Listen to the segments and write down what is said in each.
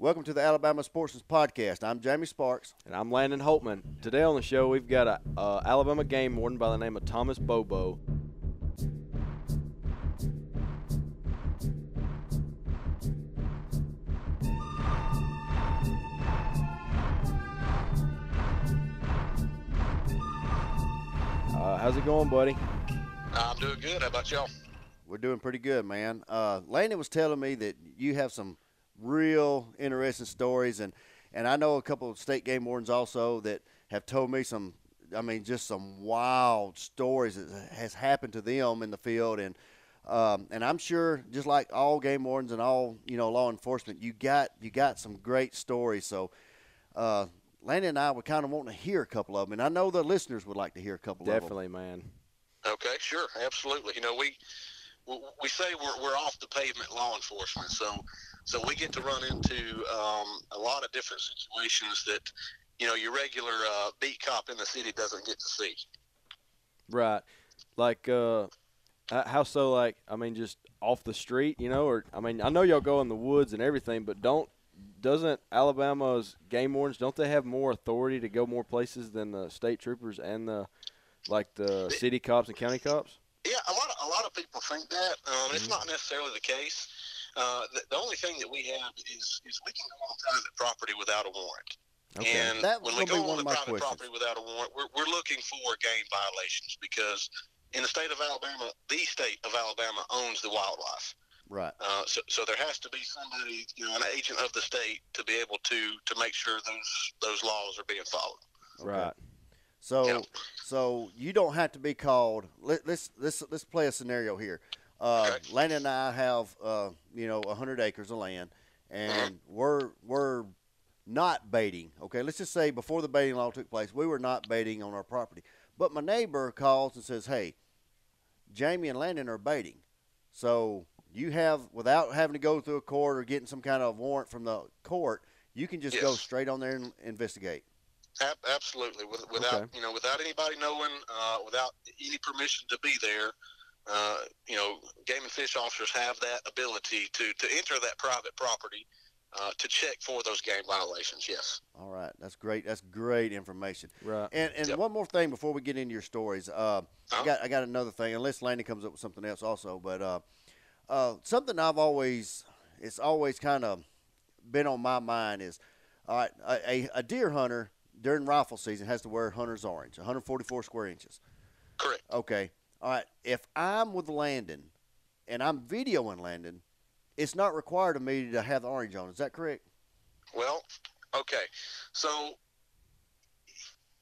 Welcome to the Alabama Sportsman's Podcast. I'm Jamie Sparks. And I'm Landon Holtman. Today on the show, we've got a uh, Alabama game warden by the name of Thomas Bobo. Uh, how's it going, buddy? I'm doing good. How about y'all? We're doing pretty good, man. Uh, Landon was telling me that you have some real interesting stories, and, and I know a couple of state game wardens also that have told me some, I mean, just some wild stories that has happened to them in the field, and um, and I'm sure, just like all game wardens and all you know law enforcement, you got you got some great stories. So, uh, Landon and I were kind of wanting to hear a couple of them, and I know the listeners would like to hear a couple Definitely, of them. Definitely man. Okay, sure, absolutely. You know, we we say we're, we're off the pavement law enforcement, so so we get to run into um, a lot of different situations that you know your regular uh, beat cop in the city doesn't get to see. Right. Like, uh, how so? Like, I mean, just off the street, you know? Or I mean, I know y'all go in the woods and everything, but don't doesn't Alabama's game wardens don't they have more authority to go more places than the state troopers and the like the city cops and county cops? Yeah, a lot of a lot of people think that. Um, It's Mhm. not necessarily the case. Uh, the, the only thing that we have is is we can go on private property without a warrant. Okay. And That when we go one on the private questions. property without a warrant, we're, we're looking for game violations because in the state of Alabama, the state of Alabama owns the wildlife. Right. Uh, so, so there has to be somebody, you know, an agent of the state to be able to to make sure those those laws are being followed. Right. So, Yeah. so you don't have to be called. Let, let's let's let's play a scenario here. Uh, Okay. Landon and I have, uh, you know, hundred acres of land, and we're we're not baiting. Okay, let's just say before the baiting law took place, we were not baiting on our property. But my neighbor calls and says, "Hey, Jamie and Landon are baiting." So you have, without having to go through a court or getting some kind of warrant from the court, you can just go straight on there and investigate. Ab- absolutely, With, without Okay. you know, without anybody knowing, uh, without any permission to be there. Uh, you know, game and fish officers have that ability to to enter that private property uh, to check for those game violations. Yes. All right, that's great. That's great information. Right. And and Yep. one more thing before we get into your stories, uh, I Uh-huh. got I got another thing. Unless Laney comes up with something else also, but uh, uh, something I've always it's always kind of been on my mind is all right. A, a, a deer hunter during rifle season has to wear hunter's orange, 144 square inches. Correct. Okay. All right. If I'm with Landon and I'm videoing Landon, it's not required of me to have the orange on. Is that correct? Well, okay. So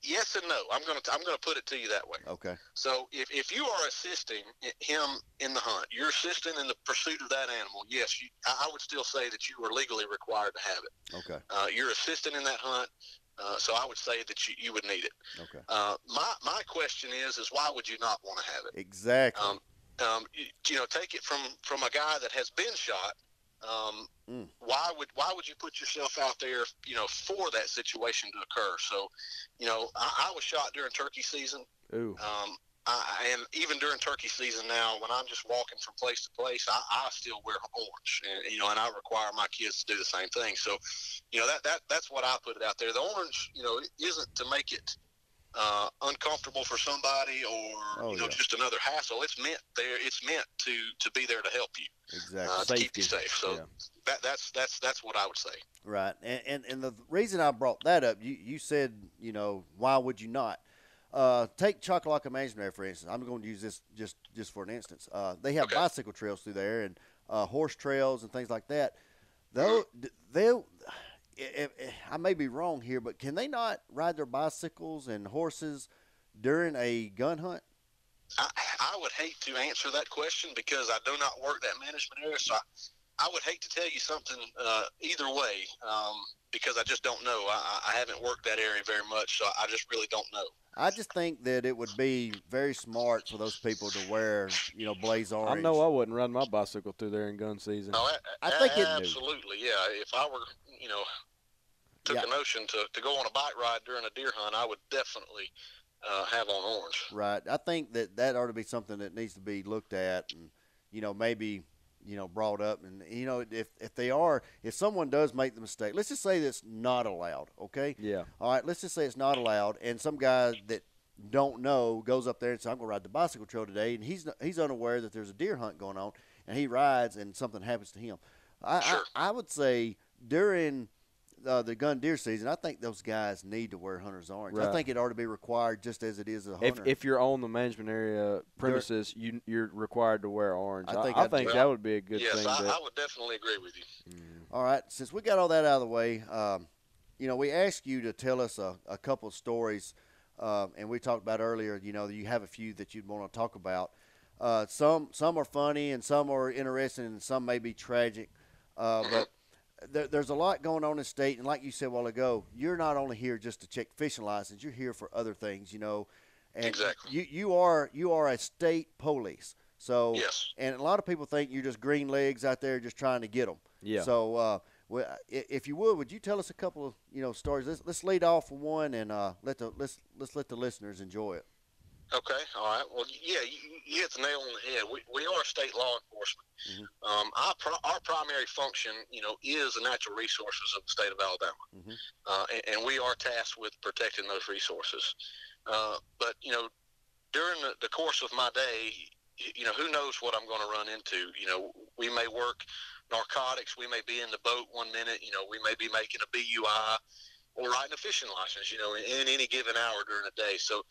yes and no. I'm gonna I'm gonna put it to you that way. Okay. So if, if you are assisting him in the hunt, you're assisting in the pursuit of that animal. Yes, you, I I would still say that you are legally required to have it. Okay. Uh, you're assisting in that hunt, uh, so I would say that you, you would need it. Okay. Uh, my my question is is why would you not want to have it? Exactly. Um, um, you, you know, take it from from a guy that has been shot. Um, Mm. Why would why would you put yourself out there, you know, for that situation to occur? So, you know, I, I was shot during turkey season. Ooh. Um, I, and even during turkey season now, when I'm just walking from place to place, I, I still wear orange, and you know, and I require my kids to do the same thing. So, you know, that that that's what I put it out there. The orange, you know, isn't to make it uh, uncomfortable for somebody or Oh, you know yeah. just another hassle. It's meant there. It's meant to to be there to help you, exactly. uh, to keep you safe. So Yeah. that that's that's that's what I would say. Right, and, and and the reason I brought that up, you you said, you know, why would you not? Uh, take Choccolocco Mansionary for instance. I'm going to use this just just for an instance. Uh, they have Okay. bicycle trails through there and uh, horse trails and things like that. Though they'll, if, if, I may be wrong here, but can they not ride their bicycles and horses during a gun hunt? I, I would hate to answer that question because I do not work that management area. So I, I would hate to tell you something uh, either way um, because I just don't know. I, I haven't worked that area very much, so I just really don't know. I just think that it would be very smart for those people to wear, you know, blaze orange. I know I wouldn't run my bicycle through there in gun season. No, a- I a- think it- absolutely, yeah. If I were, you know, took Yeah. a notion to, to go on a bike ride during a deer hunt, I would definitely uh, have on orange. Right. I think that that ought to be something that needs to be looked at, and you know maybe you know brought up, and you know if if they are, if someone does make the mistake, let's just say that's not allowed. Okay. Yeah. All right. Let's just say it's not allowed, and some guy that don't know goes up there and says, "I'm going to ride the bicycle trail today," and he's he's unaware that there's a deer hunt going on, and he rides, and something happens to him. I Sure. I, I would say during uh, the gun deer season, I think those guys need to wear hunter's orange. I think it ought to be required just as it is a If hunter. if you're on the management area premises, you you're required to wear orange. I I think I, I'd think do that that. would be a good yes, thing. I, I would definitely agree with you. all right, since we got all that out of the way, um, you know, we asked you to tell us a, a couple of stories, um, and we talked about earlier. You know, you have a few that you'd want to talk about. Uh, some some are funny, and some are interesting, and some may be tragic. Uh, but there, there's a lot going on in the state, and like you said a while ago, you're not only here just to check fishing license. You're here for other things, you know. And Exactly. You you are you are a state police. So Yes. and a lot of people think you're just green legs out there just trying to get them. Yeah. So, uh, well, if you would, would you tell us a couple of you know stories? Let's, let's lead off with one and uh, let the let's let's let the listeners enjoy it. Okay, all right. Well, yeah, you, you hit the nail on the head. We, we are state law enforcement. Mhm. Um, our, pro- our primary function, you know, is the natural resources of the state of Alabama, Mhm. uh, and, and we are tasked with protecting those resources. Uh, but you know, during the, the course of my day, you know, who knows what I'm going to run into? You know, we may work narcotics. We may be in the boat one minute. You know, we may be making a BUI or writing a fishing license. You know, in, in any given hour during the day. So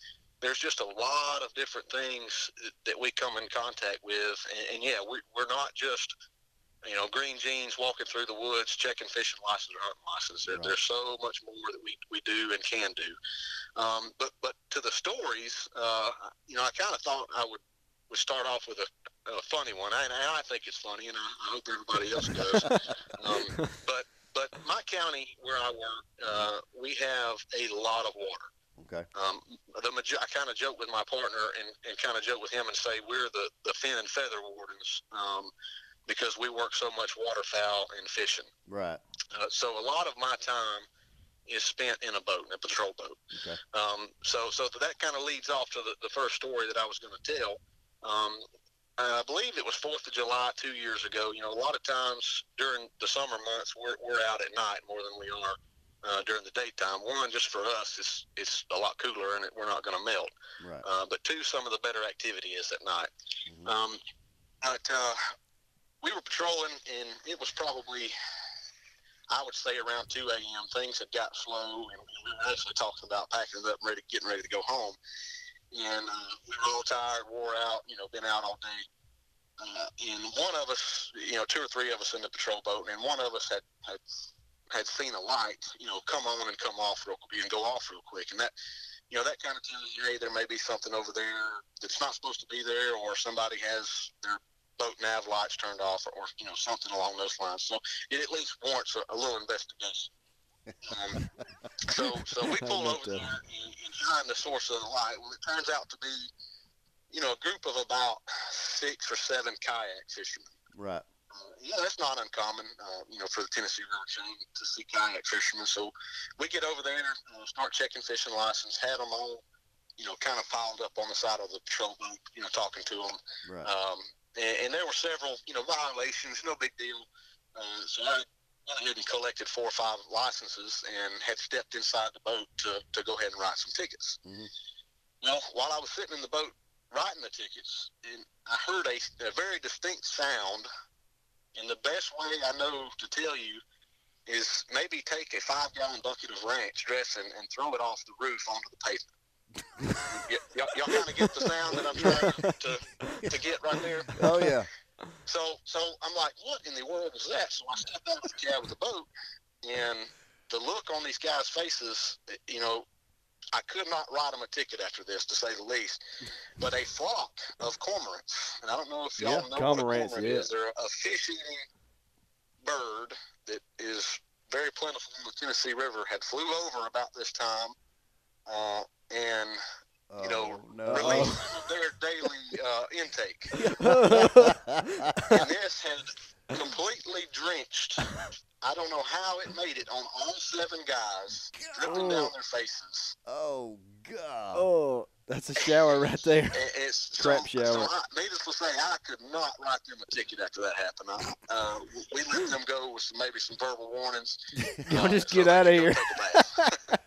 there's just a lot of different things that we come in contact with, and, and yeah, we, we're not just you know green jeans walking through the woods checking fishing license or hunting license. There, Right. There's so much more that we, we do and can do. Um, but but to the stories, uh, you know, I kind of thought I would would start off with a, a funny one, and I, I think it's funny, and I, I hope everybody else does. um, but but my county where I work, uh, we have a lot of water. Okay. Um, the I kind of joke with my partner and, and kind of joke with him and say we're the, the fin and feather wardens um, because we work so much waterfowl and fishing. Right. Uh, so a lot of my time is spent in a boat, in a patrol boat. Okay. Um, so so that kind of leads off to the, the first story that I was going to tell. Um, I believe it was Fourth of July two years ago. You know, a lot of times during the summer months, we're, we're out at night more than we are uh, during the daytime. One, just for us, it's it's a lot cooler and it, we're not going to melt. Right. Uh, but two, some of the better activity is at night. Mhm. Um, but uh, we were patrolling, and it was probably, I would say, around 2 a.m. Things had got slow, and, and we were actually talking about packing it up, ready, getting ready to go home. And uh, we were all tired, wore out, you know, been out all day. Uh, and one of us, you know, two or three of us in the patrol boat, and one of us had had had seen a light, you know, come on and come off real quick and go off real quick, and that you know, that kind of tells you, hey, there may be something over there that's not supposed to be there, or somebody has their boat nav lights turned off, or, you know, something along those lines. So it at least warrants a, a little investigation. Um, so, so we pull over that. there and, and find the source of the light. Well, it turns out to be, you know, a group of about six or seven kayak fishermen. Right. Uh, yeah, that's not uncommon, uh, you know, for the Tennessee River chain to see kayak fishermen. So we get over there, uh, start checking fishing license, had them all, you know, kind of piled up on the side of the patrol boat, you know, talking to them. Right. Um, and, and there were several, you know, violations, no big deal. Uh, so I went ahead and collected four or five licenses and had stepped inside the boat to, to go ahead and write some tickets. Mhm. Well, while I was sitting in the boat writing the tickets, and I heard a, a very distinct sound. And the best way I know to tell you is maybe take a five gallon bucket of ranch dressing and throw it off the roof onto the pavement. Y- y'all, y'all kind of get the sound that I'm trying to, to get right there. Oh yeah. So, so I'm like, what in the world is that? So I step out of the cab of the boat, and the look on these guys' faces, you know, I could not write them a ticket after this, to say the least. But a flock of cormorants, and I don't know if y'all Yeah, know cormorants, what a cormorant yeah. is. They're a fish-eating bird that is very plentiful in the Tennessee River. Had flew over about this time, uh, and you know, Oh, no. released their daily uh, intake and this had completely drenched. I don't know how it made it on all seven guys, dripping down their faces. Oh God. Oh, that's a shower right there. And It's Crap so, shower. So I, needless to say, I could not write them a ticket after that happened. I, uh, we let them go with some, maybe some verbal warnings. Y'all uh, just so get out of here. take.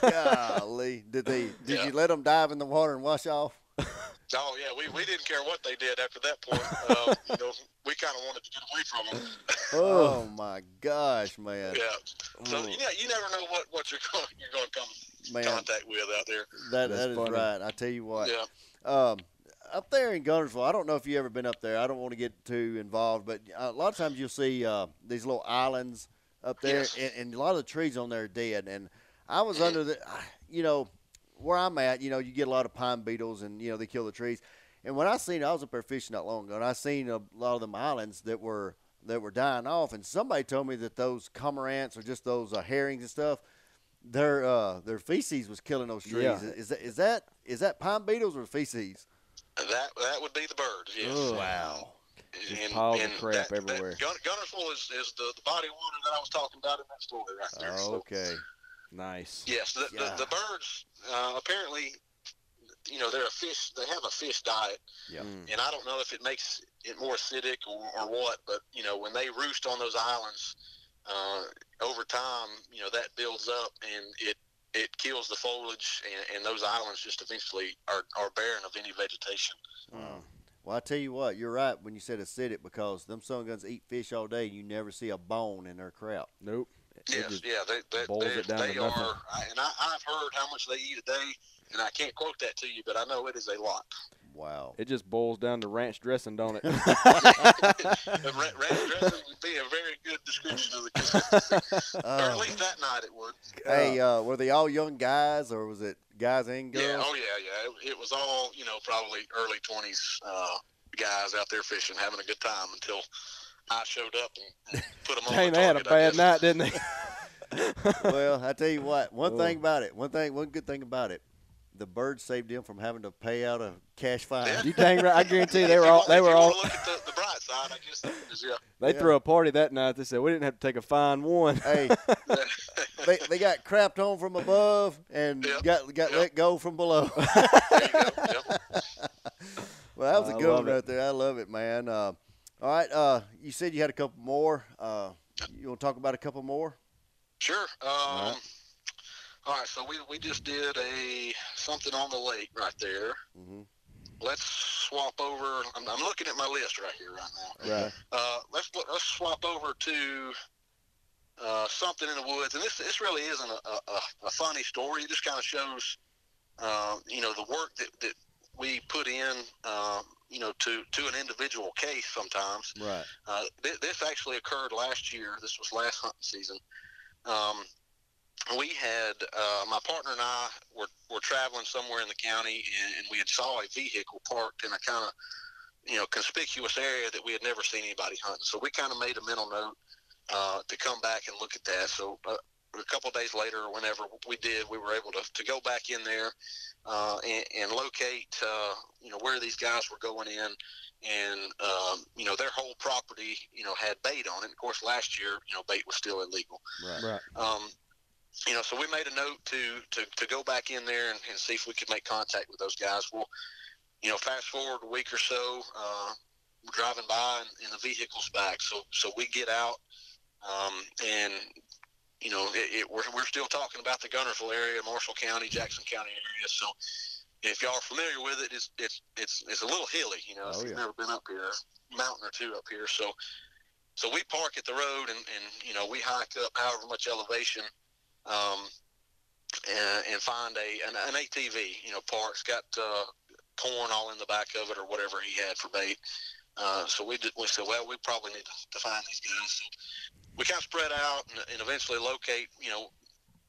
Golly, did they? Did Yeah. you let them dive in the water and wash off? Oh yeah, we, we didn't care what they did after that point. Uh, you know, we kind of wanted to get away from them. Oh, Oh my gosh, man. Yeah. So Oh, you you never know what, what you're going you're going to come man, contact with out there. that That's that is funny. right. I tell you what. Yeah. Um, up there in Guntersville, I don't know if you've ever been up there. I don't want to get too involved, but a lot of times you'll see uh, these little islands up there, Yes. and, and a lot of the trees on there are dead. And I was under the, you know, where I'm at, you know, you get a lot of pine beetles, and you know they kill the trees. And when I seen, I was up there fishing not long ago, and I seen a lot of them islands that were that were dying off. And somebody told me that those cormorants or just those uh, herrings and stuff, their uh, their feces was killing those trees. Yeah. Is that is that is that pine beetles or feces? That that would be the birds. Yes. Ugh. Wow. Just piles of crap that, everywhere. That Gun, Guntersville is, is the, the body water that I was talking about in that story right there. Oh, So, okay. Nice. yes, the, Yeah. the, the birds uh, apparently, you know, they're a fish. They have a fish diet, Yeah. Mm. and I don't know if it makes it more acidic or, or what. But you know, when they roost on those islands, uh, over time, you know, that builds up and it it kills the foliage, and, and those islands just eventually are, are barren of any vegetation. Wow. Well, I tell you what, you're right when you said acidic because them sun guns eat fish all day and you never see a bone in their crap. Nope. It Yes, yeah, they they, they, they to nothing. are, and I, I've heard how much they eat a day, and I can't quote that to you, but I know it is a lot. Wow. It just boils down to ranch dressing, don't it? Ranch dressing would be a very good description of the consistency, or at Uh, least that night it would. hey, uh, were they all young guys or was it guys and girls? Yeah, oh yeah, yeah. It, it was all you know, probably early twenties uh, guys out there fishing, having a good time until I showed up and put them on. Dang, the they had a bad night, didn't they? well, I tell you what, one Oh. thing about it, one thing, one good thing about it, the birds saved them from having to pay out a cash fine. Yeah. you dang right. I guarantee they were all. They were all. Look at the, the bright side, I guess. That is, yeah. They Yeah. threw a party that night. They said we didn't have to take a fine one. hey, they, they got crapped on from above and Yep. got got Yep. let go from below. There you go. Yep. Well, that was a I good love one it. right there. I love it, man. Uh, all right, uh, you said you had a couple more. Uh, you want to talk about a couple more? Sure. Um, right. All right. So we, we just did a something on the lake right there. Mm-hmm. Let's swap over. I'm, I'm looking at my list right here right now. Right. Uh, let's let's swap over to uh, something in the woods, and this this really isn't a, a, a funny story. It just kind of shows, uh, you know, the work that, that we put in, uh, you know, to to an individual case sometimes. Right. Uh, th- this actually occurred last year. This was last hunting season. Um, we had uh, my partner and I were, were traveling somewhere in the county, and, and we had saw a vehicle parked in a kind of you know conspicuous area that we had never seen anybody hunting. So we kind of made a mental note uh, to come back and look at that. So uh, a couple of days later, or whenever we did, we were able to, to go back in there uh, and, and locate uh, you know where these guys were going in and um, you know their whole property you know had bait on it. Of course, last year you know bait was still illegal. Right. Right. Um, you know, so we made a note to to, to go back in there and, and see if we could make contact with those guys. Well, you know, fast forward a week or so, uh, we're driving by and, and the vehicle's back. So so we get out um, and. You know, it, it, we're, we're still talking about the Guntersville area, Marshall County, Jackson County area. So, if y'all are familiar with it, it's it's it's, it's a little hilly. You know, Oh, if you've never been up here, mountain or two up here. So, so we park at the road and, and you know we hike up however much elevation, um, and, and find a an, an ATV. You know, parks got uh, corn all in the back of it or whatever he had for bait. Uh, so we did, we said, well, we probably need to, find these guys. So we kind of spread out and, and eventually locate, you know,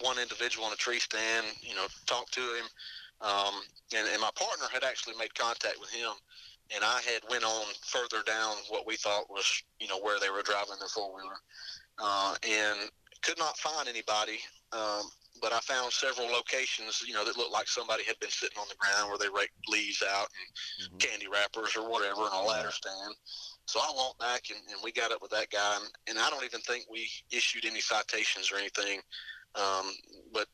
one individual in a tree stand. You know, talk to him. Um, and, and my partner had actually made contact with him, and I had went on further down what we thought was, you know, where they were driving their four wheeler, uh, and could not find anybody. Um, but I found several locations, you know, that looked like somebody had been sitting on the ground where they raked leaves out and Mhm. candy wrappers or whatever in a ladder stand. So I walked back and, and we got up with that guy, and, and I don't even think we issued any citations or anything. Um, but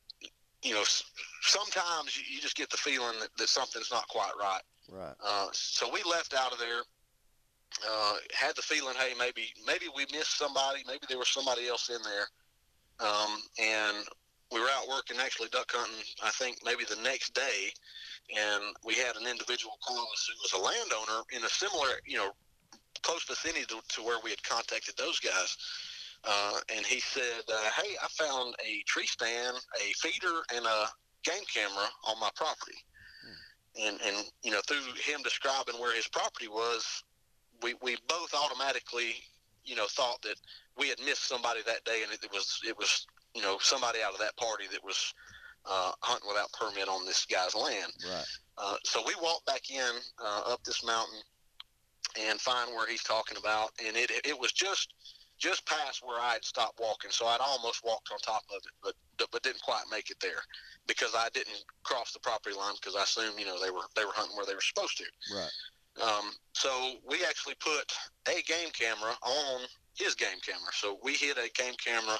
you know, s- sometimes you, you just get the feeling that, that something's not quite right. Right. Uh, so we left out of there. Uh, had the feeling, hey, maybe maybe we missed somebody. Maybe there was somebody else in there. Um, and out working, actually duck hunting. I think maybe the next day, and we had an individual call us who was a landowner in a similar, you know, close vicinity to, to where we had contacted those guys. Uh, and he said, uh, "Hey, I found a tree stand, a feeder, and a game camera on my property." And and you know, through him describing where his property was, we we both automatically, you know, thought that we had missed somebody that day, and it, it was it was you know somebody out of that party that was uh, hunting without permit on this guy's land. Right. Uh, so we walked back in uh, up this mountain and find where he's talking about, and it it was just just past where I had stopped walking, so I'd almost walked on top of it, but but didn't quite make it there because I didn't cross the property line because I assumed you know they were they were hunting where they were supposed to. Right. Um, so we actually put a game camera on his game camera. So we hit a game camera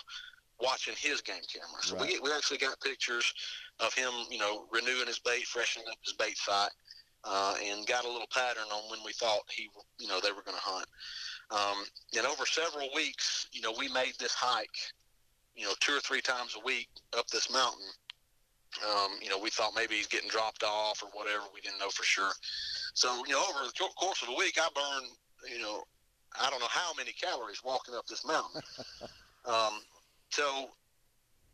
watching his game camera. So Right. we, we actually got pictures of him, you know, renewing his bait, freshening up his bait site, uh, and got a little pattern on when we thought he, you know, they were going to hunt. Um, and over several weeks, you know, we made this hike, you know, two or three times a week up this mountain. Um, you know, we thought maybe he's getting dropped off or whatever. We didn't know for sure. So, you know, over the course of a week, I burned, you know, I don't know how many calories walking up this mountain. um, so,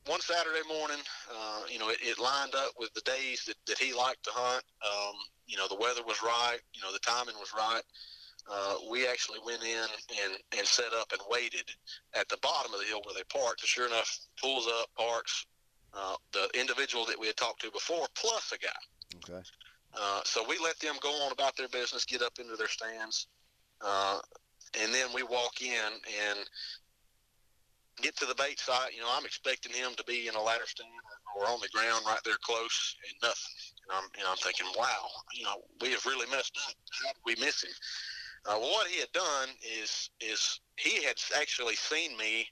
one Saturday morning, uh, you know, it, it lined up with the days that, that he liked to hunt. Um, you know, the weather was right. You know, the timing was right. Uh, we actually went in and, and set up and waited at the bottom of the hill where they parked. And sure enough, pulls up, parks. Uh, the individual that we had talked to before, plus a guy. Okay. Uh, so we let them go on about their business, get up into their stands, uh, and then we walk in and get to the bait site. You know, I'm expecting him to be in a ladder stand or, on the ground right there close, and nothing. And I'm, you know, I'm thinking, wow, you know, we have really messed up. How did we miss him? Uh, well, what he had done is is he had actually seen me,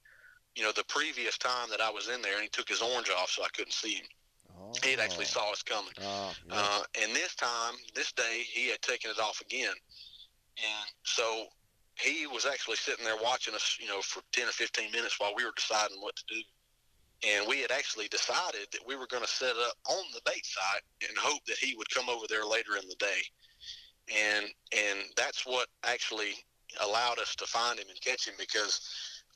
you know, the previous time that I was in there, and he took his orange off so I couldn't see him. Oh. He had actually saw us coming. Oh, yeah. Uh, and this time, this day, he had taken it off again. And so he was actually sitting there watching us, you know, for 10 or 15 minutes while we were deciding what to do. And we had actually decided that we were going to set up on the bait site and hope that he would come over there later in the day. And and that's what actually allowed us to find him and catch him because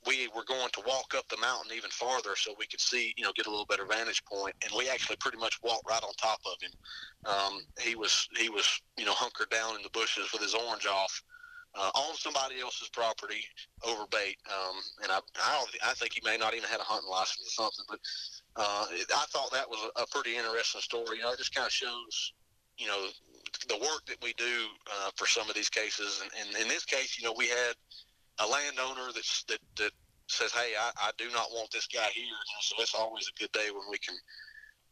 we were going to walk up the mountain even farther so we could see, you know, get a little better vantage point. And we actually pretty much walked right on top of him. Um, he was he was you know hunkered down in the bushes with his orange off uh, on somebody else's property over bait. Um, and I I, don't, I think he may not even had a hunting license or something. But uh, I thought that was a, a pretty interesting story. You know, it just kind of shows you know the work that we do uh, for some of these cases. And, and in this case, you know, we had a landowner that's that that says, "Hey, I, I do not want this guy here." You know, so it's always a good day when we can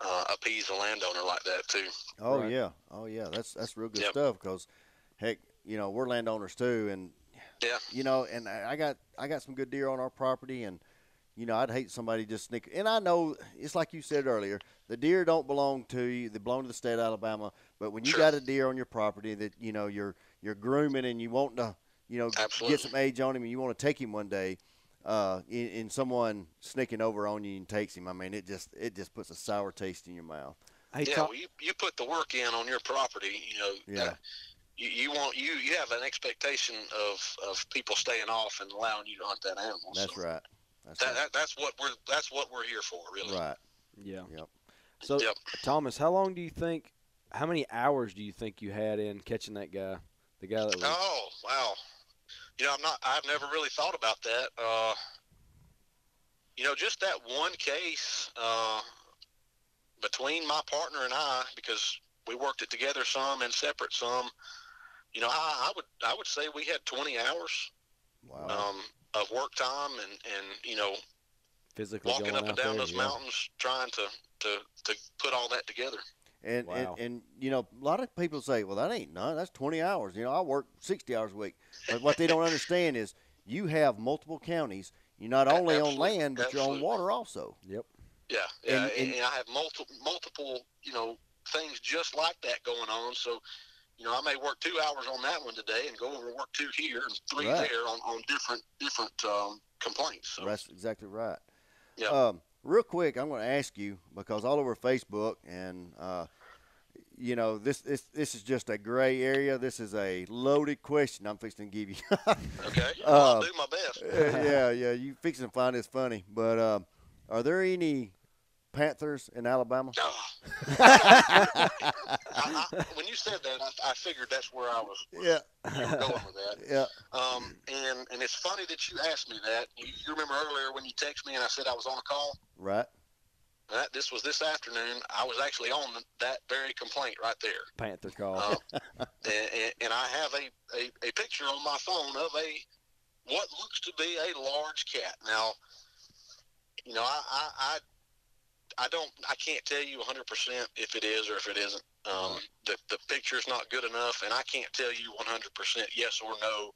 uh, appease a landowner like that too. Oh Right. yeah, oh yeah. That's that's real good Yep. stuff. Cause heck, you know we're landowners too, and Yeah. you know, and I I got I got some good deer on our property, and you know I'd hate somebody just sneak. And I know it's like you said earlier, the deer don't belong to you; they belong to the state of Alabama. But when you Sure. got a deer on your property that you know you're you're grooming and you want to you know Absolutely. get some age on him and you want to take him one day. Uh, in, in someone sneaking over on you and takes him, I mean, it just it just puts a sour taste in your mouth. Hey, yeah, Tom, well, you, you put the work in on your property. You know, Yeah. uh, you, you want you you have an expectation of of people staying off and allowing you to hunt that animal. That's so right. That's That, right. that that's what we're that's what we're here for, really. right. yeah. Yep. So, Yep. Thomas, how long do you think? How many hours do you think you had in catching that guy? The guy that was. Oh wow, you know I'm not I've never really thought about that. Uh, you know, just that one case uh, between my partner and I, because we worked it together some and separate some. You know, I, I would I would say we had 20 hours Wow. um, of work time and and you know physically walking up and down there, those yeah. mountains trying to, to to put all that together. And, Wow. and and you know, a lot of people say, "Well, that ain't none. That's 20 hours." You know, I work 60 hours a week. But what they don't understand is you have multiple counties. You're not A- only on land, but you're on water also. Yep. Yeah, yeah, And- and, and- I have multiple, multiple, you know, things just like that going on. So, you know, I may work two hours on that one today and go over and work two here and three Right. there on, on different different um, complaints. So, That's exactly right. Yeah. Um, real quick, I'm going to ask you because all over Facebook and uh, you know this, this this is just a gray area. This is a loaded question. I'm fixing to give you. okay, well, I'll do my best. yeah, yeah. You fixing to find this funny, but um, are there any Panthers in Alabama? Ah. I, I, when you said that, I, I figured that's where I was Yeah, going with that. yeah. Um, and and it's funny that you asked me that. You, you remember earlier when you texted me and I said I was on a call. Right. That this was this afternoon. I was actually on that very complaint right there. Panther call. Um, and, and, and I have a, a, a picture on my phone of a what looks to be a large cat. Now, you know, I I, I, I don't I can't tell you 100 percent if it is or if it isn't. Um, the the picture's not good enough, and I can't tell you 100 percent yes or no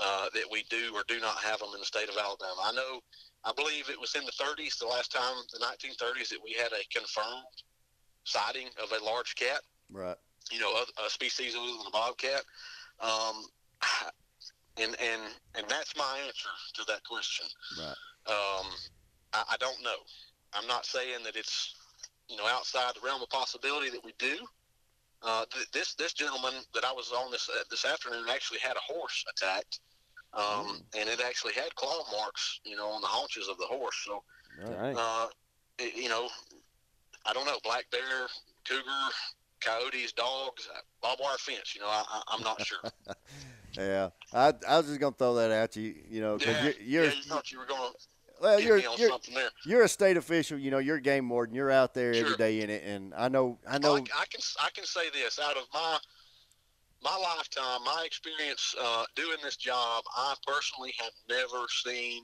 uh, that we do or do not have them in the state of Alabama. I know. I believe it was in the 30s, the last time, the 1930s, that we had a confirmed sighting of a large cat Right. you know, a, a species other than a bobcat. Um, and and and that's my answer to that question. Right. Um, I, I don't know. I'm not saying that it's you know outside the realm of possibility that we do. Uh, th- this this gentleman that I was on this uh, this afternoon actually had a horse attacked, um, and it actually had claw marks, you know, on the haunches of the horse. So Right. Uh, it- you know, I don't know, black bear, cougar, coyotes, dogs, uh, barbed wire fence. You know, I, I, I'm not sure. Yeah. I I was just gonna throw that at you. You know, because yeah, you're, you're yeah, you thought you were going to well, you're you're you're a state official. You know, you're a game warden. You're out there every Sure. day in it, and I know I I, know. I can I can say this out of my my lifetime, my experience uh, doing this job, I personally have never seen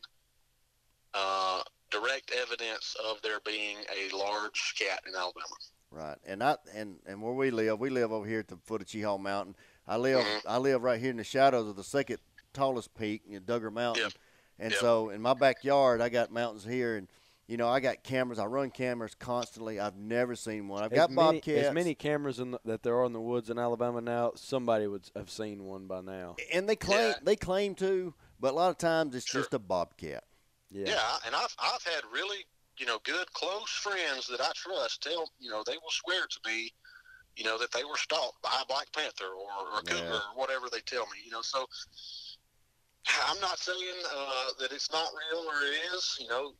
uh, direct evidence of there being a large cat in Alabama. Right, and I and and where we live, we live over here at the foot of Cheaha Mountain. I live Mhm. I live right here in the shadows of the second tallest peak, you know, Dugger Mountain. Yep. And Yep. so in my backyard, I got mountains here, and you know I got cameras. I run cameras constantly. I've never seen one. I've as got many, bobcats. as many cameras in the, that there are in the woods in Alabama now, somebody would have seen one by now. and they claim Yeah. they claim to, but a lot of times it's Sure. just a bobcat. Yeah. Yeah, and I've I've had really you know good close friends that I trust tell you know they will swear to me, you know that they were stalked by a black panther or, or a cougar Yeah. or whatever they tell me. You know, so I'm not saying uh, that it's not real or it is. You know,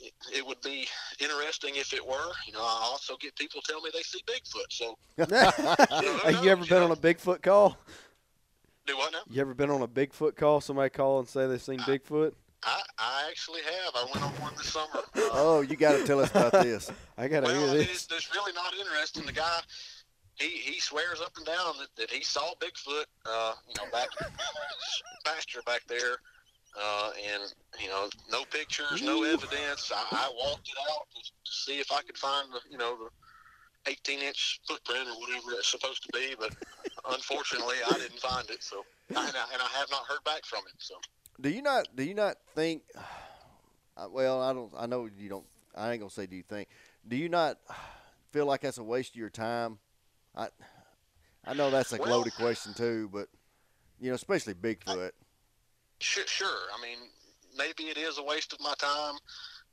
it, it would be interesting if it were. You know, I also get people tell me they see Bigfoot. So Have you ever been you on a Bigfoot call? do what now? You ever been on a Bigfoot call? Somebody call and say they've seen Uh, Bigfoot? I, I actually have. I went on one this summer. Uh, oh, you got to tell us about this. I gotta Well, hear I mean, this. it's, it's really not interesting. The guy, he, he swears up and down that, that he saw Bigfoot, uh, you know, back pasture back there, uh, and you know, no pictures, no evidence. I, I walked it out to, to see if I could find the, you know, the 18 inch footprint or whatever it's supposed to be, but unfortunately, I didn't find it. So, and I, and I have not heard back from him. So. Do you not? Do you not think? uh, Well, I don't. I know you don't. I ain't gonna say. Do you think? Do you not feel like that's a waste of your time? I I know that's a Well- loaded question too, but you know, especially Bigfoot. Sure, sure. I mean, maybe it is a waste of my time,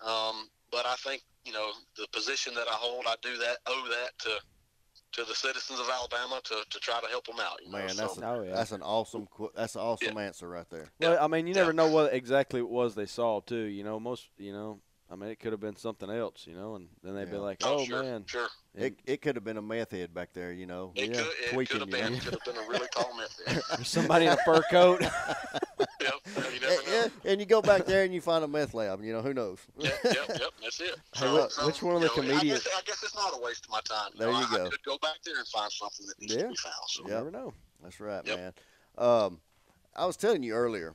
um, but I think you know the position that I hold, I do that owe that to to the citizens of Alabama to, to try to help them out. You know? Man, that's so, a, Oh, yeah. that's an awesome. That's an awesome answer right there. Well, I mean, you never Yeah. know what exactly it was they saw too. You know, most. You know, I mean, it could have been something else. You know, and then they'd be like, oh, "Oh sure, man." sure. It it could have been a meth head back there. You know, It Yeah, could it tweaking could have been man. could have been a really tall method. There's somebody in a fur coat. yep, you never Eh, know. yeah, and you go back there and you find a meth lab. You know, who knows? Yep, yep, yep, that's it. Hey, look, which one of the you know, comedians- I guess, I guess it's not a waste of my time. There know, you I, go. I could go back there and find something that needs Yeah. to be found. So. You never know. That's right, Yep. man. Um, I was telling you earlier,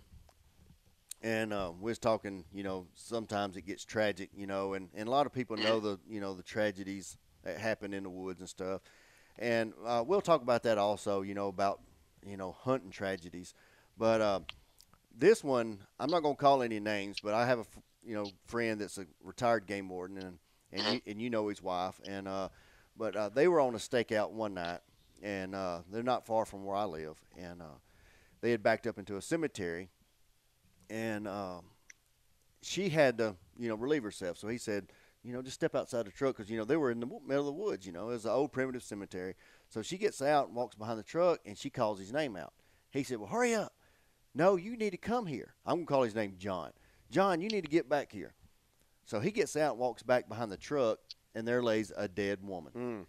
and uh, we was talking. You know, sometimes it gets tragic. You know, and, and a lot of people know the you know the tragedies that happen in the woods and stuff. And uh, we'll talk about that also. You know about you know hunting tragedies, but uh, this one I'm not going to call any names, but I have a you know friend that's a retired game warden and and you, and you know his wife and uh, but uh, they were on a stakeout one night and uh, they're not far from where I live and they had backed up into a cemetery and um, she had to you know relieve herself. So he said you know just step outside the truck because you know they were in the middle of the woods you know it was an old primitive cemetery. So she gets out and walks behind the truck and she calls his name out. He said well hurry up. No you need to come here. I'm to call his name john. John you need to get back here. So he gets out and walks back behind the truck and there lays a dead woman. Mm.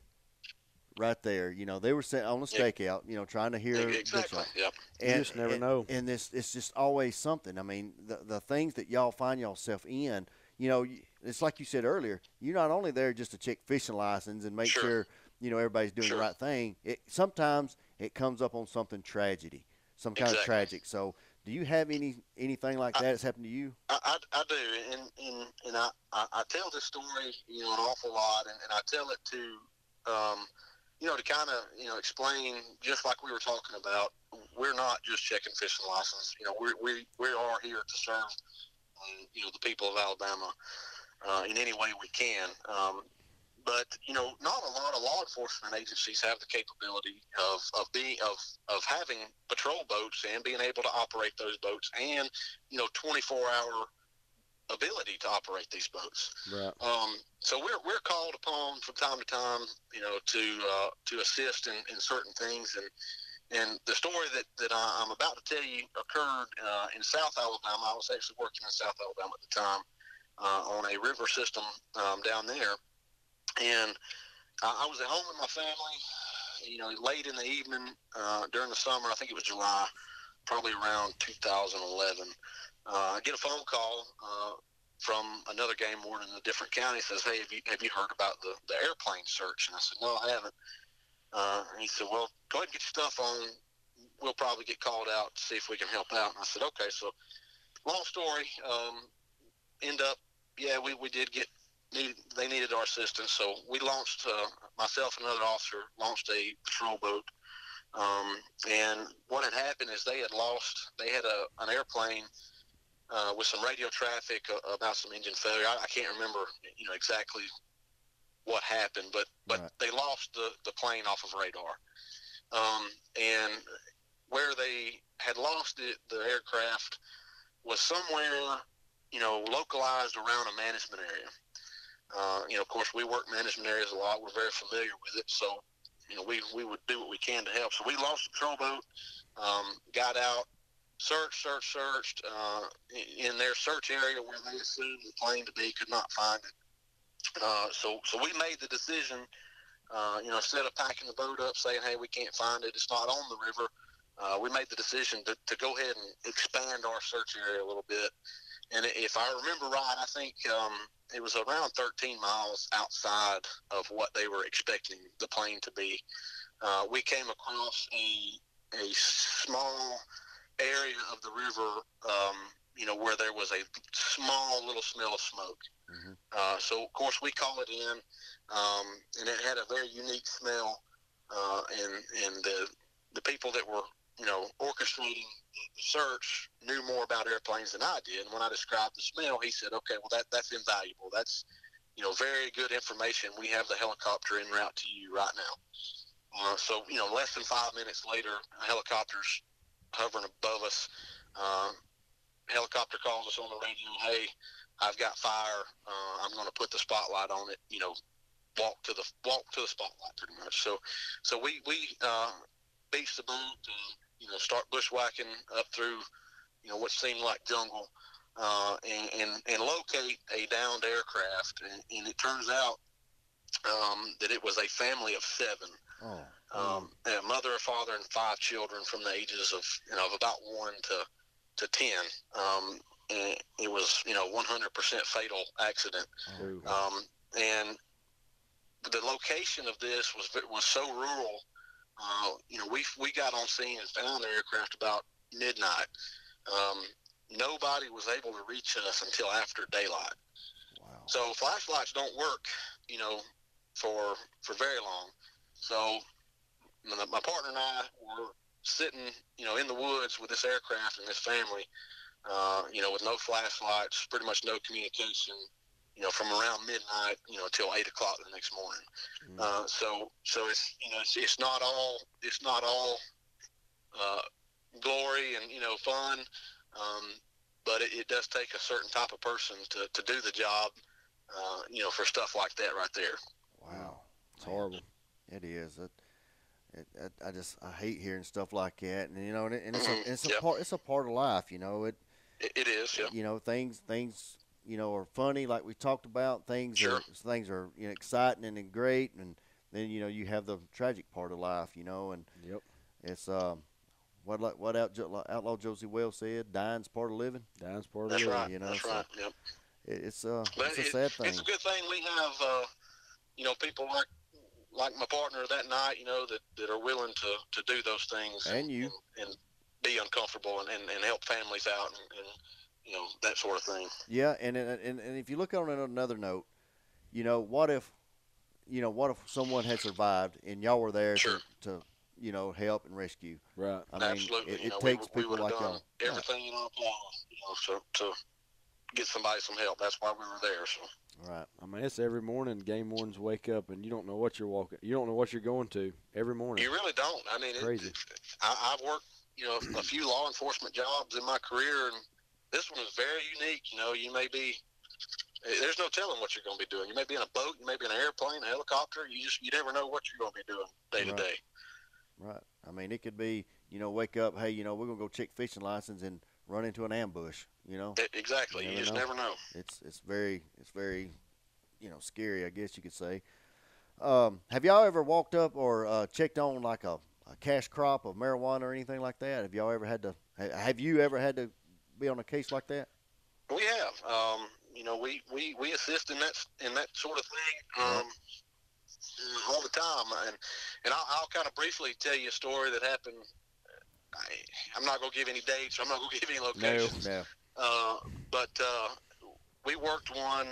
Right there you know they were sent on a stakeout you know trying to hear the exactly. shot. Yep. You just never and, know. And this, it's just always something. I mean, the the things that y'all find yourself in, you know, it's like you said earlier. You're not only there just to check fishing license and make Sure. sure, you know everybody's doing Sure. the right thing. It sometimes it comes up on something tragedy, some kind of tragic. So, do you have any anything like I- that that's happened to you? I, I, I do, and and, and I, I, I tell this story, you know, an awful lot, and, and I tell it to, um, you know, to kind of, you know, explain just like we were talking about. We're not just checking fishing license. You know, we we we are here to serve, um, you know, the people of Alabama uh, in any way we can. Um, but you know, not a lot of law enforcement agencies have the capability of of being of of having patrol boats and being able to operate those boats and you know 24 hour ability to operate these boats. Right. Um, so we're, we're called upon from time to time, you know, to uh, to assist in, in certain things. And and the story that, that I'm about to tell you occurred uh, in South Alabama. I was actually working in South Alabama at the time uh, on a river system um, down there. And I, I was at home with my family, you know, late in the evening uh, during the summer. I think it was July, probably around 2011. Uh, I get a phone call uh, from another game warden in a different county. Says, "Hey, have you have you heard about the, the airplane search?" And I said, "No, I haven't." Uh, and he said, "Well, go ahead and get your stuff on. We'll probably get called out to see if we can help out." And I said, "Okay." So, long story. Um, end up, yeah, we, we did get they needed our assistance, so we launched. Uh, myself and another officer launched a patrol boat. Um, and what had happened is they had lost. They had a an airplane uh, with some radio traffic uh, about some engine failure. I, I can't remember, you know, exactly what happened, but but Right. they lost the, the plane off of radar. Um, and where they had lost it, the aircraft was somewhere, you know, localized around a management area. Uh, you know, of course, we work management areas a lot. We're very familiar with it, so you know, we we would do what we can to help. So we lost the patrol boat, um, got out, searched, searched, searched uh, in their search area where they assumed the plane to be, could not find it. Uh, so, so we made the decision, uh, you know, instead of packing the boat up, saying, "Hey, we can't find it; it's not on the river," uh, we made the decision to, to go ahead and expand our search area a little bit. And if I remember right, I think um, it was around 13 miles outside of what they were expecting the plane to be. Uh, we came across a a small area of the river, um, you know, where there was a small little smell of smoke. Mhm. Uh, so of course we call it in, um, and it had a very unique smell. Uh, and and the the people that were you know orchestrating the search knew more about airplanes than I did. And when I described the smell, he said, "Okay, well that that's invaluable. That's you know very good information. We have the helicopter en route to you right now." Uh, so you know, less than five minutes later, helicopter's hovering above us. Uh, helicopter calls us on the radio, "Hey, I've got fire. Uh, I'm going to put the spotlight on it. You know, walk to the walk to the spotlight, pretty much." So, so we we uh, beach the boat, uh, you know, start bushwhacking up through, you know, what seemed like jungle, uh, and, and and locate a downed aircraft, and, and it turns out um, that it was a family of seven Oh, um, a mother, a father, and five children from the ages of you know of about one to to ten. Um, it was you know 100% fatal accident. Um, and the location of this was was so rural. Uh, you know, we we got on scene and found the aircraft about midnight. Um, nobody was able to reach us until after daylight. wow. So flashlights don't work, you know, for for very long. So my, partner and I were sitting, you know, in the woods with this aircraft and this family, uh, you know, with no flashlights, pretty much no communication, you know, from around midnight, you know, till eight o'clock the next morning. Mm. Uh, so, so it's you know, it's, it's not all it's not all uh, glory and you know fun, um, but it, it does take a certain type of person to, to do the job, uh, you know, for stuff like that right there. Wow. It's horrible. It is. It, it, it, I just I hate hearing stuff like that, and you know, and, it, and it's a Mhm. it's a Yep. part it's a part of life. You know, it It, it is, yeah. you know things things you know are funny like we talked about. Things Sure. are things are you know exciting and, and great, and then you know you have the tragic part of life. You know, and Yep. it's um what like what out, outlaw Josey Wales said, dying's part of living. Dying's part of That's the right. you know, That's so- right. Yep. It, it's uh But it's a it- sad thing. It's a good thing we have, uh, you know, people like like my partner that night, you know, that, that are willing to, to do those things And you. and, and be uncomfortable and, and, and help families out and, and you know that sort of thing. Yeah, and, and and and if you look on another note, you know, what if, you know, what if someone had survived and y'all were there Sure. to, to, you know, help and rescue? Right. I mean, Absolutely, it, you know, we takes we, people would have like done y'all. Yeah. everything in our power, you know, so to get somebody some help. That's why we were there. So Right. I mean, it's every morning. Game wardens wake up and you don't know what you're walking. You don't know what you're going to every morning. you really don't. I mean, it, Crazy. it- I, I've worked, you know, a few law enforcement jobs in my career, and this one is very unique. You know, you may be. eh, There's no telling what you're going to be doing. You may be in a boat, you may be in an airplane, a helicopter. You just you never know what you're going to be doing day to day. Right. I mean, it could be, you know, wake up, hey, you know, we're gonna go check fishing license and run into an ambush. You know, Exactly. You You, just know. never know. it's it's very it's very, you know, scary. I guess you could say. Um, have y'all ever walked up or uh, checked on like a, a cash crop of marijuana or anything like that? Have y'all ever had to? Have you ever had to be on a case like that? We have. Um, you know, we, we, we assist in that in that sort of thing um, uh, all the time. And and I'll, I'll kind of briefly tell you a story that happened. I, I'm not going to give any dates. I'm not going to give any locations. No. Uh, but uh, we worked one.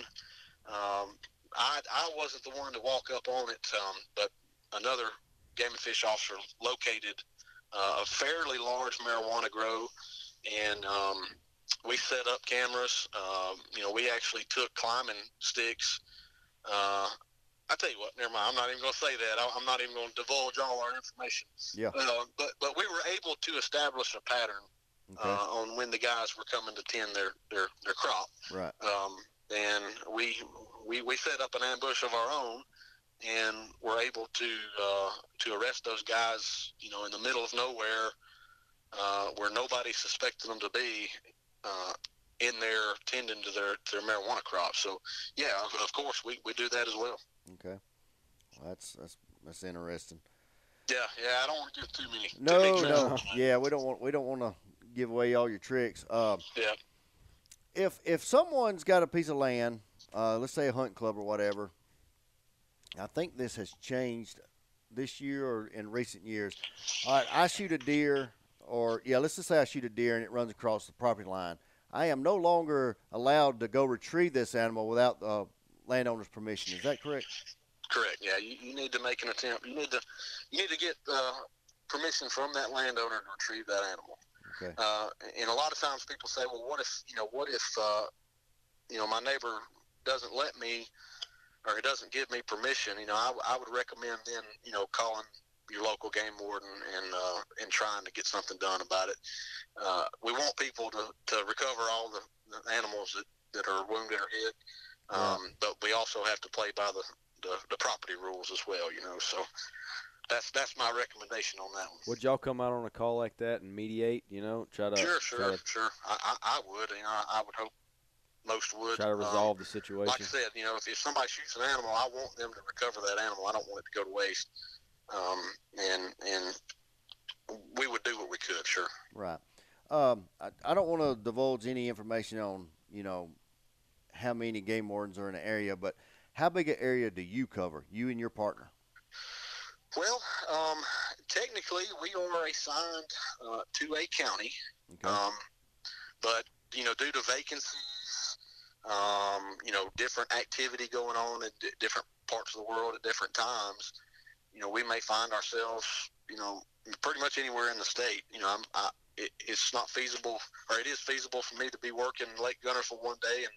Um, I I wasn't the one to walk up on it, um, but another game and fish officer located uh, a fairly large marijuana grow, and um, we set up cameras. Um, you know, we actually took climbing sticks. I tell you what, never mind. I'm not even going to say that. I- I'm not even going to divulge all our information. Yeah. Uh, but but we were able to establish a pattern Okay. uh, on when the guys were coming to tend their their, their crop. right. Um, and we, we we set up an ambush of our own, and were able to uh, to arrest those guys. You know, in the middle of nowhere, uh, where nobody suspected them to be. Uh, in there tending to their, their marijuana crop. So, yeah, of- of course, we, we do that as well. Okay. Well, that's that's that's interesting. Yeah, yeah, I don't want to give too many. too No, many no. Yeah, we don't want we don't want to give away all your tricks. Um, Yeah. if if someone's got a piece of land, uh, let's say a hunt club or whatever, I think this has changed this year or in recent years. All right, I shoot a deer, or yeah, let's just say I shoot a deer and it runs across the property line. I am no longer allowed to go retrieve this animal without the landowner's permission. Is that correct? Correct. Yeah, you, you need to make an attempt. You need to you need to get uh, permission from that landowner to retrieve that animal. Okay. Uh, and a lot of times people say, well, what if you know, what if uh, you know my neighbor doesn't let me or he doesn't give me permission? You know, I, I would recommend then you know calling your local game warden and uh, and trying to get something done about it. Uh, we want people to, to recover all the, the animals that, that are wounded or hit, um, but we also have to play by the, the, the property rules as well. You know, so that's that's my recommendation on that one. Would y'all come out on a call like that and mediate? You know, try to Sure, sure, to, sure. I, I, I would. You know, I, I would hope most would. try to Um, resolve the situation. like I said, you know, if, if somebody shoots an animal, I want them to recover that animal. I don't want it to go to waste. Um, and and we would do what we could. Sure. Right. Um, I, I don't want to divulge any information on you know how many game wardens are in the area, but how big an area do you cover, you and your partner? Well, um, technically, we are assigned uh, to a county, Okay. um, but you know, due to vacancies, um, you know, different activity going on in d- different parts of the world at different times, you know, we may find ourselves, you know, pretty much anywhere in the state. You know, I'm, I, it, it's not feasible, or it is feasible for me to be working Lake Gunner for one day and,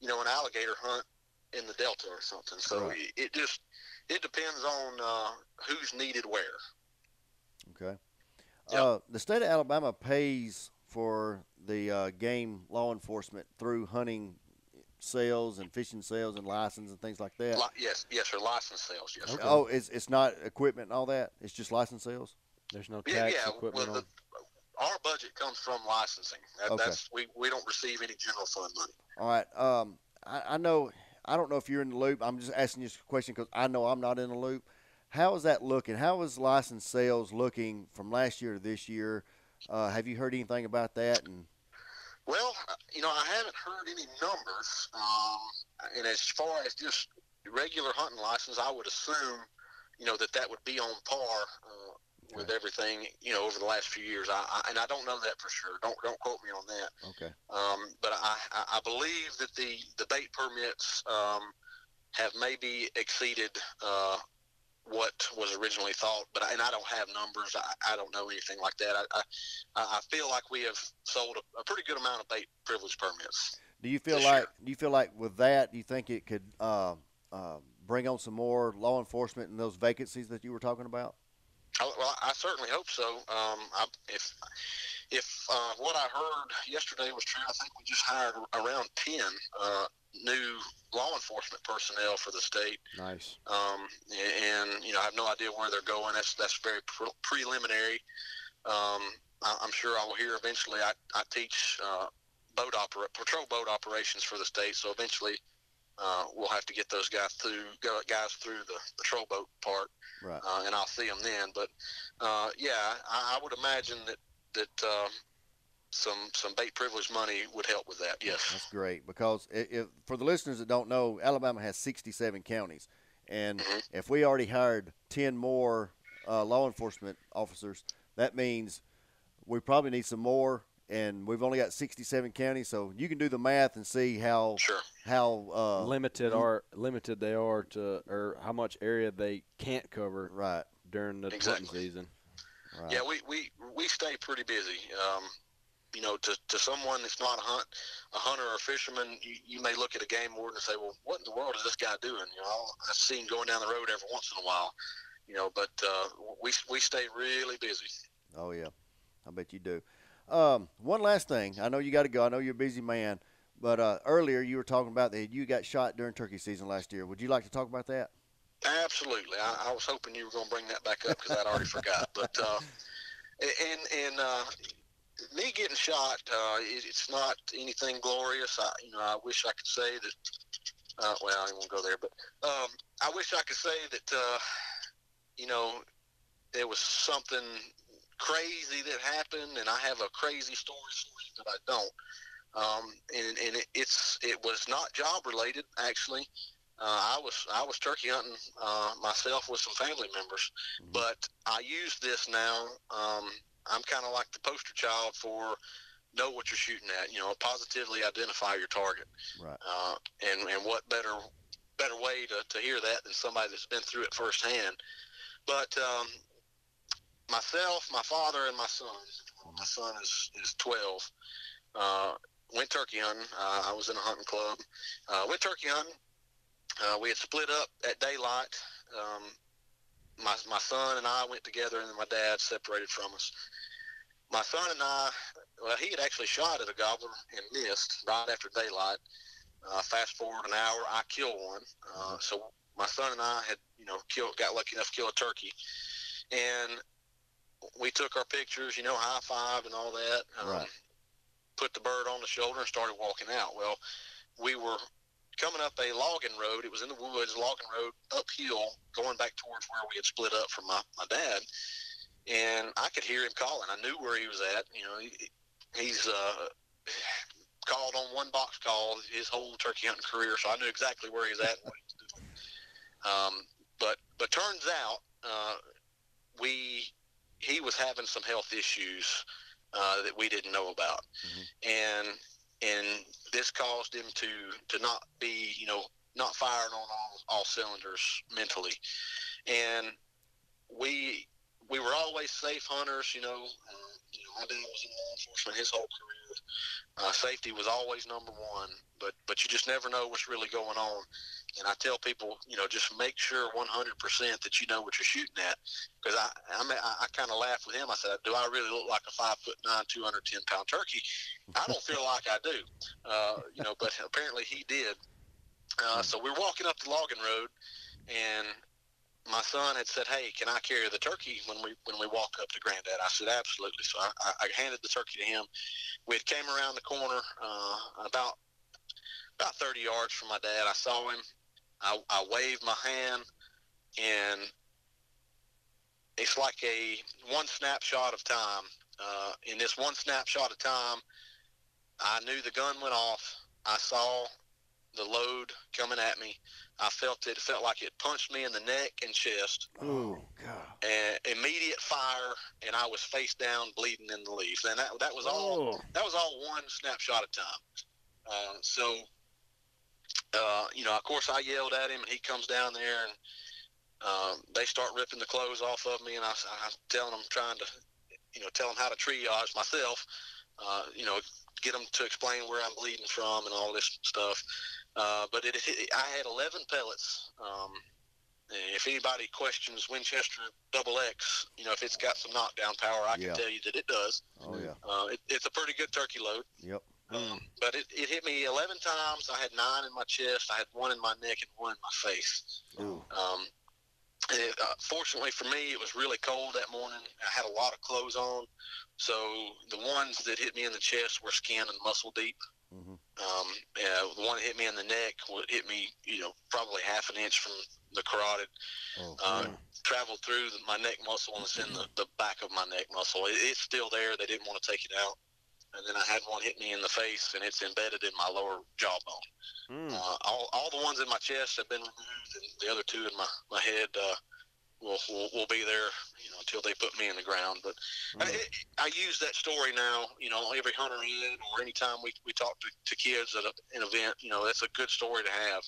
you know, an alligator hunt in the Delta or something. So Right. it, it just it depends on uh, who's needed where. Okay. Yep. Uh, the state of Alabama pays for the uh, game law enforcement through hunting sales and fishing sales and license and things like that. Li- yes, yes, or license sales. Yes. sir. Oh, it's it's not equipment and all that. It's just license sales. There's no Yeah, tax yeah. equipment well, on. the, our budget comes from licensing. That, Okay. That's we, we don't receive any general fund money. All right. Um, I, I know. I don't know if you're in the loop. I'm just asking you this question because I know I'm not in the loop. How is that looking? How is license sales looking from last year to this year? Uh, have you heard anything about that? And Well, uh, you know, I haven't heard any numbers. Um, and as far as just regular hunting license, I would assume, you know, that that would be on par uh, with everything, you know, over the last few years. I, I, and I don't know that for sure. Don't don't quote me on that. okay. Um, but I, I, believe that the the bait permits um, have maybe exceeded uh, what was originally thought. But I, and I don't have numbers. I, I don't know anything like that. I, I I feel like we have sold a, a pretty good amount of bait privilege permits. Do you feel like year. do you feel like with that do you think it could uh, uh, bring on some more law enforcement and those vacancies that you were talking about? I, well, I certainly hope so. Um, I, if if uh, what I heard yesterday was true, I think we just hired around ten uh, new law enforcement personnel for the state. Nice. um, and you know I have no idea where they're going. That's that's very pre- preliminary. Um, I, I'm sure I will hear eventually. I, I teach uh, boat opera patrol boat operations for the state, so eventually uh, we'll have to get those guys through guys through the patrol boat part, Right. uh, and I'll see them then. But uh, yeah, I, I would imagine that that um, some some bait privilege money would help with that. Yes. That's great because if for the listeners that don't know, Alabama has 67 counties, and Mhm. if we already hired 10 more uh, law enforcement officers, that means we probably need some more. And we've only got 67 counties, so you can do the math and see how Sure. How uh, limited are limited they are to, or how much area they can't cover right. during the hunting Exactly. season. Right. Yeah, we, we, we stay pretty busy. Um, you know, to, to someone that's not a hunt, a hunter or a fisherman, you, you may look at a game warden and say, well, what in the world is this guy doing? You know, I see him going down the road every once in a while, you know, but uh, we, we stay really busy. Oh yeah, I bet you do. Um, one last thing, I know you got to go. I know you're a busy man, but uh, earlier you were talking about that you got shot during turkey season last year. Would you like to talk about that? Absolutely. I, I was hoping you were going to bring that back up because I'd already forgot. But uh, and and uh, me getting shot, uh, it, it's not anything glorious. I you know I wish I could say that. Uh, well, I won't go there, but um, I wish I could say that uh, you know there was something crazy that happened, and I have a crazy story for you, but I don't. Um, and and it, it's it was not job related actually. Uh, I was I was turkey hunting uh, myself with some family members, Mhm. but I use this now. Um, I'm kind of like the poster child for know what you're shooting at. You know, positively identify your target. Right. Uh, and and what better better way to, to hear that than somebody that's been through it firsthand. But um, myself, my father, and my son. My son is is 12. Uh, went turkey hunting. Uh, I was in a hunting club. Uh, went turkey hunting. Uh, we had split up at daylight. Um, my my son and I went together, and my dad separated from us. My son and I, well, he had actually shot at a gobbler and missed right after daylight. Uh, fast forward an hour, I kill one. Uh, so my son and I had, you know, killed, got lucky enough to kill a turkey, and we took our pictures, you know, high five and all that. Um, Right. Put the bird on the shoulder and started walking out. Well, we were coming up a logging road. It was in the woods, logging road uphill, going back towards where we had split up from my, my dad. And I could hear him calling. I knew where he was at. You know, he, he's uh, called on one box call his whole turkey hunting career, so I knew exactly where he's at and what he was doing. Um, but but turns out uh, we he was having some health issues uh, that we didn't know about, and and this caused him to to not be you know not firing on all all cylinders mentally, and we we were always safe hunters. You know, uh, you know, my dad was in law enforcement his whole career. Uh, safety was always number one, but but you just never know what's really going on. And I tell people, you know, just make sure 100% that you know what you're shooting at. Because I, I, mean, I, I kind of laughed with him. I said, "Do I really look like a five foot nine, 210 pound turkey?" I don't feel like I do, uh, you know. But apparently he did. Uh, so we're walking up the logging road, and my son had said, "Hey, can I carry the turkey when we when we walk up to Granddad?" I said, "Absolutely." So I, I handed the turkey to him. We had came around the corner uh, about about 30 yards from my dad. I saw him. I, I waved my hand, and it's like a one snapshot of time. Uh, in this one snapshot of time, I knew the gun went off. I saw the load coming at me. I felt it. It felt like it punched me in the neck and chest. Oh God! And immediate fire, and I was face down, bleeding in the leaf. And that that was all. Oh. That was all one snapshot of time. Uh, so, uh, you know, of course, I yelled at him, and he comes down there, and um, they start ripping the clothes off of me, and I, I'm telling them, trying to, you know, tell them how to triage myself. Uh, you know, get them to explain where I'm bleeding from and all this stuff. Uh, but it, it, I had 11 pellets. Um, if anybody questions Winchester Double X, you know, if it's got some knockdown power, I can Yeah. tell you that it does. Oh yeah. Uh, it, it's a pretty good turkey load. Yep. Um, but it, it hit me 11 times. I had nine in my chest. I had one in my neck and one in my face. Ooh. Um, it, uh, fortunately for me, it was really cold that morning. I had a lot of clothes on, so the ones that hit me in the chest were skin and muscle deep. Mhm. Um, yeah, the one that hit me in the neck hit me, you know, probably half an inch from the carotid. Oh. Uh, traveled through the, my neck muscle and it's in the, the back of my neck muscle. It, it's still there. They didn't want to take it out. And then I had one hit me in the face and it's embedded in my lower jawbone. Mm. Uh, all, all the ones in my chest have been removed, and the other two in my my head uh, will, will will be there, you know, until they put me in the ground. But I, Mm. I use that story now, you know, every hunter in or anytime we we talk to, to kids at a, an event, you know, that's a good story to have.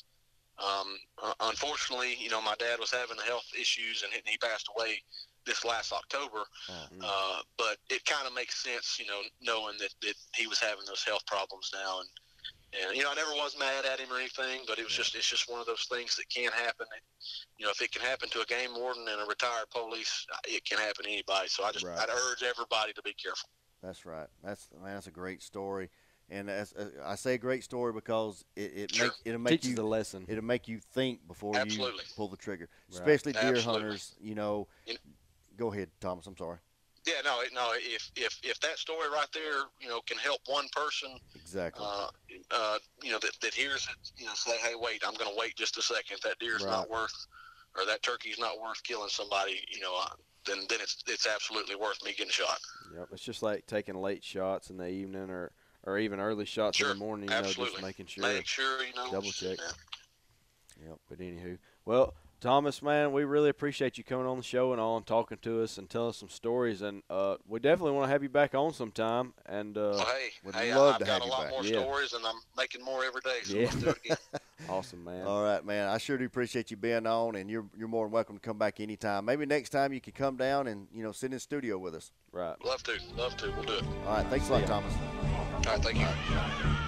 Um, uh, unfortunately, you know, my dad was having health issues and he passed away this last October. Oh. Mm. Uh, but it kind of makes sense, you know, knowing that, that he was having those health problems now. And, and, you know, I never was mad at him or anything, but it was just, it's just one of those things that can happen. And, you know, if it can happen to a game warden and a retired police, it can happen to anybody. So I just, Right. I'd urge everybody to be careful. That's right. That's man. That's a great story, and that's, uh, I say a great story because it, it Sure. make it'll make Teaches you the lesson. it'll make you think before Absolutely. you pull the trigger, Right. especially deer Absolutely. hunters. You know. Go ahead, Thomas. I'm sorry. Yeah, no, no. If if if that story right there, you know, can help one person, Exactly. uh, uh, you know, that, that hears it, you know, say, hey, wait, I'm going to wait just a second. That deer's Right. not worth, or that turkey's not worth killing somebody. You know, uh, then then it's it's absolutely worth me getting shot. Yep. It's just like taking late shots in the evening or, or even early shots Sure. in the morning. You know, Absolutely. just making sure. Make sure you know. Double check. Yeah. Yep. But anywho, well, Thomas, man, we really appreciate you coming on the show and all and talking to us and telling us some stories. And uh, we definitely want to have you back on sometime. And uh, Well, hey, would hey, love I've to got have a lot back. more Yeah. stories, and I'm making more every day. So Yeah. let's do it again. awesome, man. All right, man. I sure do appreciate you being on, and you're you're more than welcome to come back anytime. Maybe next time you can come down and you know sit in the studio with us. right. Love to, love to. We'll do it. All right. Thanks a lot, Yeah. Thomas. All right, thank you.